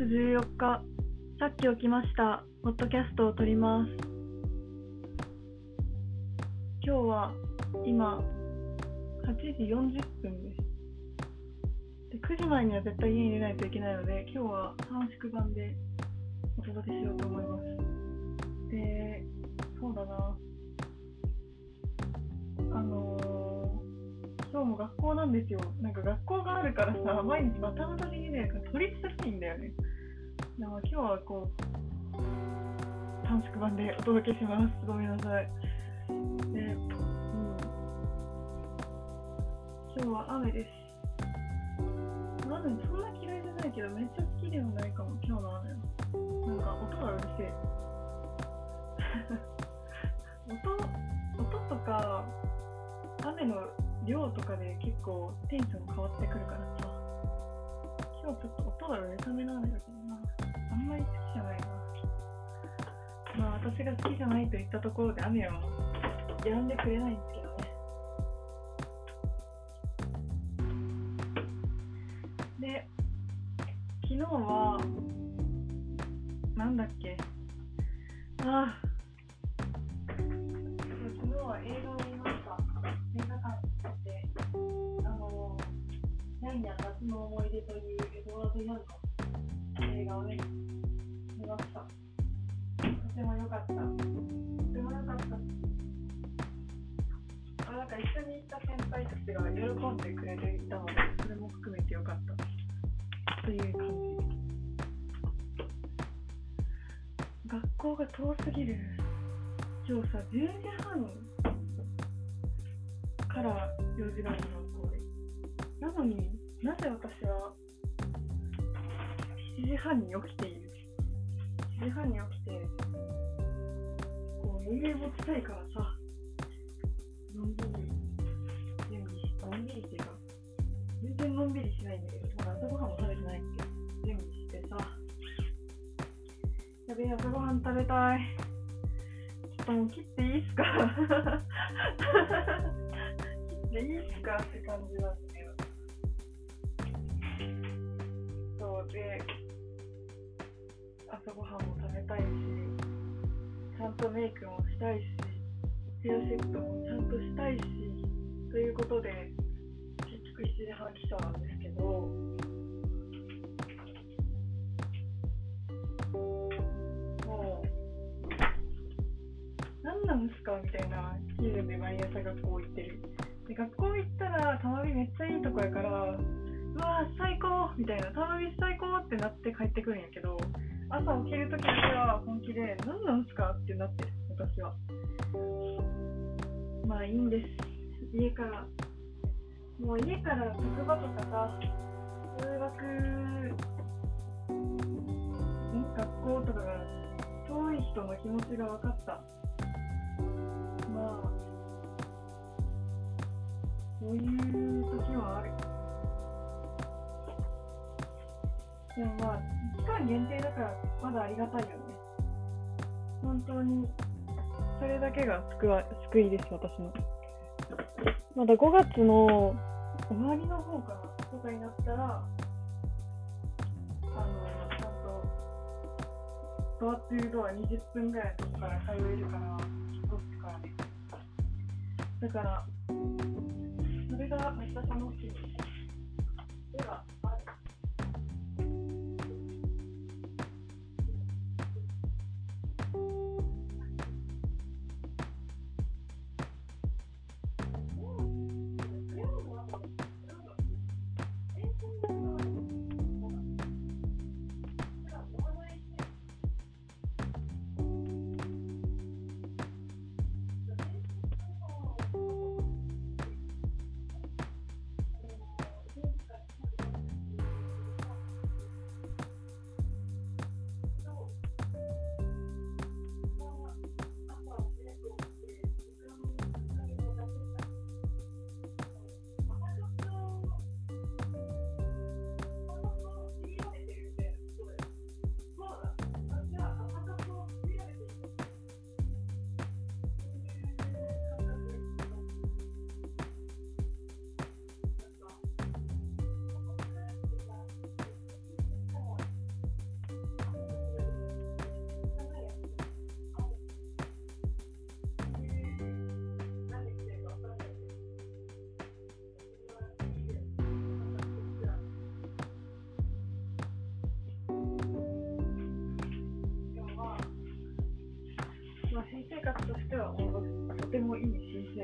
14日、さっき起きました。ポッドキャストを撮ります。今日は今、8時40分です。で9時前には絶対家に出ないといけないので、今日は短縮版でお届けしようと思います。で、そうだな。あのー今日も学校なんですよ。なんか学校があるからさ、毎日バタバタできないから取りしたいんだよね。だから今日はこう、短縮版でお届けします。ごめんなさい。で、うん。今日は雨です。雨そんな嫌いじゃないけど、めっちゃ好きではないかも、今日の雨。なんか音がうるせえ。音、音とか、雨の量とかで結構テンション変わってくるからさ今日ちょっと音がうるさめなんだけどあんまり好きじゃないな。まあ私が好きじゃないと言ったところで雨はやんでくれないんですけどね。で昨日はなんだっけ。ああ。昨日は映画を見ました。映画館に行って、あの、ニャンニャン夏の思い出というエドワード・ヤンの映画をね、見ました。とても良かった。とても良かった。あなんか一緒に行った先輩たちが喜んでくれていたので、それも含めて良かった。という感じ。学校が遠すぎる。今日さ、10時半から4時半の学校で。なのになぜ私は7時半に起きている。7時半に起きて、こう余裕持ちたいからさ、のんびり準備し、のんびりっていうか、全然のんびりしないんだけど、まだ朝ごはんも食べてないって準備してさ、やべえ、朝ごはん食べたい。ちょっともう切っていいっすか？切っていいっすかって感じなんだけど。そうで、朝ごはんも食べたいし、ちゃんとメイクもしたいし、ヘアセットもちゃんとしたいし、ということで、結局7時半起床なんですけど、もう、何なんですかみたいな気分で毎朝学校行ってる。で学校行ったら、たまびめっちゃいいとこやから、うわ最高みたいな、たまび最高ってなって帰ってくるんやけど、朝起きるときだけは本気で、何なんすか？ってなってる、私は。まあいいんです。家から、もう家から職場とかさ、通学、学校とかが遠い人の気持ちが分かった。まあ、そういう時はある。でもまあ、間限定だからまだありがたいよね。本当に、それだけが救わ救いです、私の。まだ5月の終わりの方かな、とかになったら、あの、ちゃんと、ドアトゥードア20分ぐらいのとこから通えるから、引っ越すからね。だから、それがめっちゃ楽しい。では、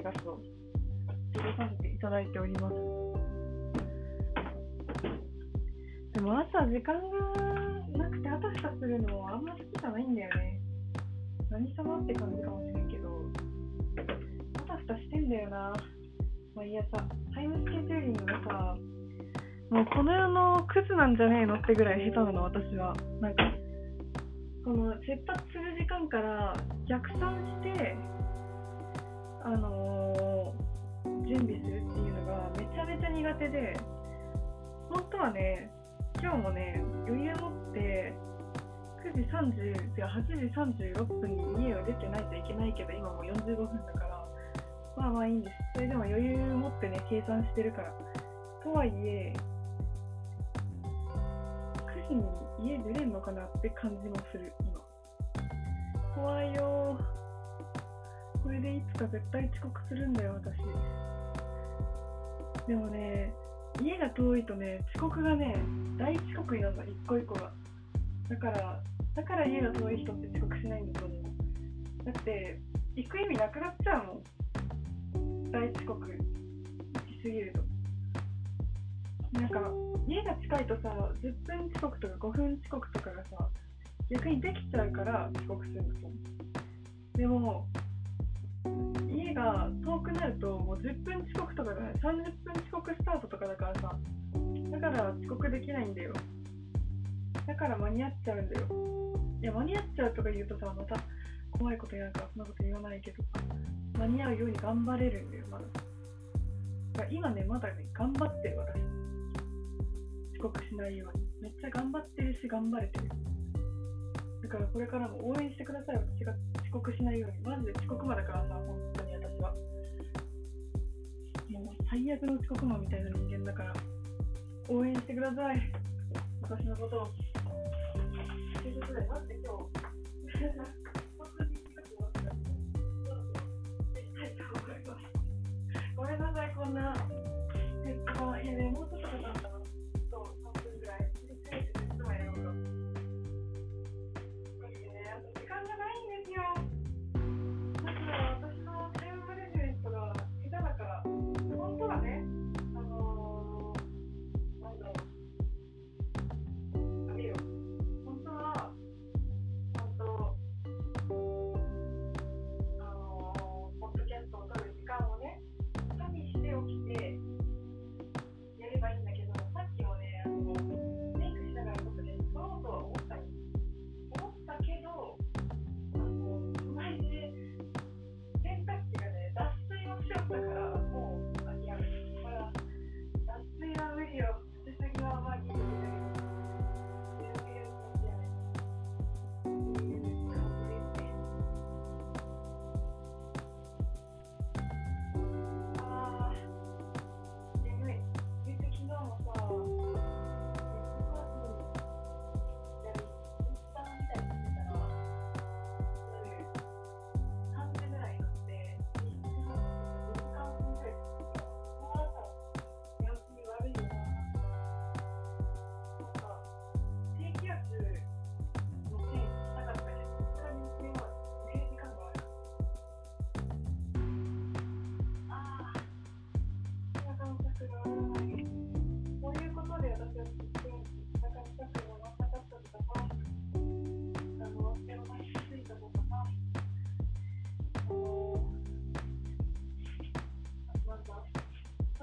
ガスを入れさせていただいております。でも朝時間がなくてあたふたするのはあんま好きじゃないんだよね。何様って感じかもしれんけど、あたふたしてんだよな。毎朝。タイムスケジューリングがさ、もうこの世のクズなんじゃねえのってぐらい下手なの、私は。なんか、この出発する時間から逆算して、あのー準備するっていうのがめちゃめちゃ苦手で、本当はね、今日もね、余裕持って、9時30、違う8時36分に家を出てないといけないけど、今もう45分だから、まあまあいいんです。それでも余裕持ってね、計算してるから。とはいえ、9時に家出れんのかなって感じもする、今。怖いよ。これでいつか絶対遅刻するんだよ、私。でもね、家が遠いとね、遅刻がね、大遅刻になるの、一個一個が。だから、だから家が遠い人って遅刻しないんだと思う。だって、行く意味なくなっちゃうもん。大遅刻しすぎると。なんか、家が近いとさ、10分遅刻とか5分遅刻とかがさ、逆にできちゃうから遅刻するんだと。でも、家が遠くなるともう10分遅刻とかだね30分遅刻スタートとかだからさだから遅刻できないんだよ。だから間に合っちゃうんだよ。いや間に合っちゃうとか言うとさまた怖いこと言うからそんなこと言わないけど間に合うように頑張れるんだよまだ。だから今ねまだね頑張ってる私。遅刻しないようにめっちゃ頑張ってるし頑張れてる。だからこれからも応援してください。私が遅刻しないように。マジで遅刻魔だからさ本当に私は。もう最悪の遅刻魔みたいな人間だから。応援してください。私のことを。ということで待って今日。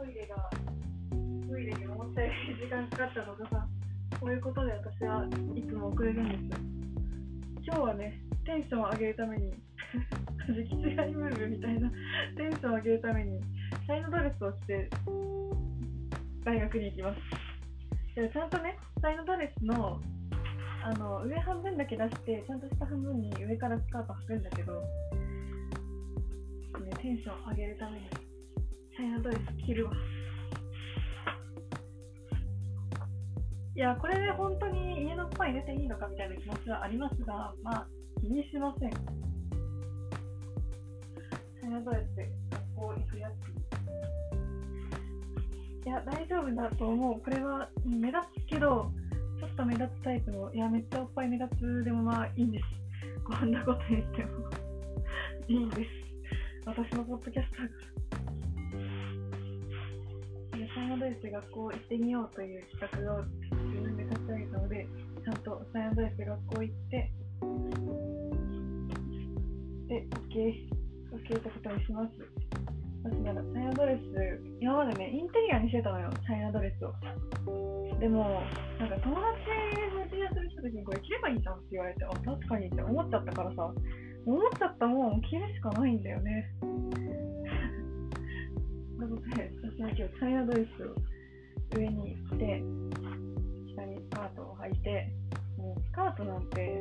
トイレが、トイレに思ったより時間かかったとかさ、こういうことで私はいつも遅れるんです。今日はね、テンションを上げるために、時期違いムーブみたいなテンションを上げるために、シャインドレスを着て大学に行きます。ちゃんとね、シャインドレスのあの上半分だけ出して、ちゃんと下半分に上からスカート履くんだけど、ね、テンション上げるために、シャインドレス着るわ。いや、これで本当に家のパン入れていいのかみたいな気持ちはありますが、まあ、気にしません。シャインドレスで学校行くやつ。いや、大丈夫だと思う。これは目立つけど、ちょっと目立つタイプの、いや、めっちゃおっぱい目立つでもまあいいんです。こんなこと言ってもいいんです。私のポッドキャストだから。ナドレスで学校行ってみようという企画を自分で立ち上げたので、ちゃんとサイナドレスで学校行って、で、OK、OK ってことにします。私なら、チャイナドレス、今までね、インテリアにしてたのよ、チャイナドレスを。でも、なんか友達のジアするした時にこれ着ればいいじゃんって言われて、あ、確かにって思っちゃったからさ、思っちゃったもん着るしかないんだよね。なので、私は今日チャイナドレスを上に着て、下にスカートを履いて、もうスカートなんて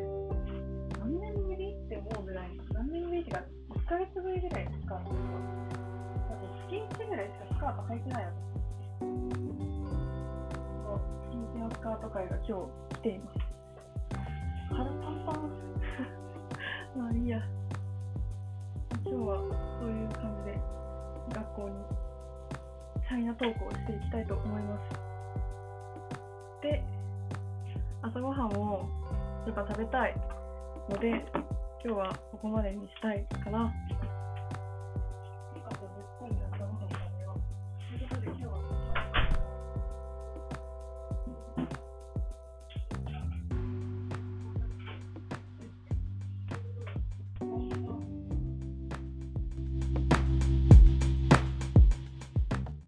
何年ぶりって思うぐらい、何年ぶりっていうか、1ヶ月ぶりぐらいスカートとか、あと月1ぐらいしかスカート履いてないわけ。そう月1のスカート会が今日来ています。腹パンパン。まあいいや。今日はそういう感じで学校にチャイナトークをしていきたいと思います。で、朝ごはんをやっぱ食べたいので、今日はここまでにしたいかな。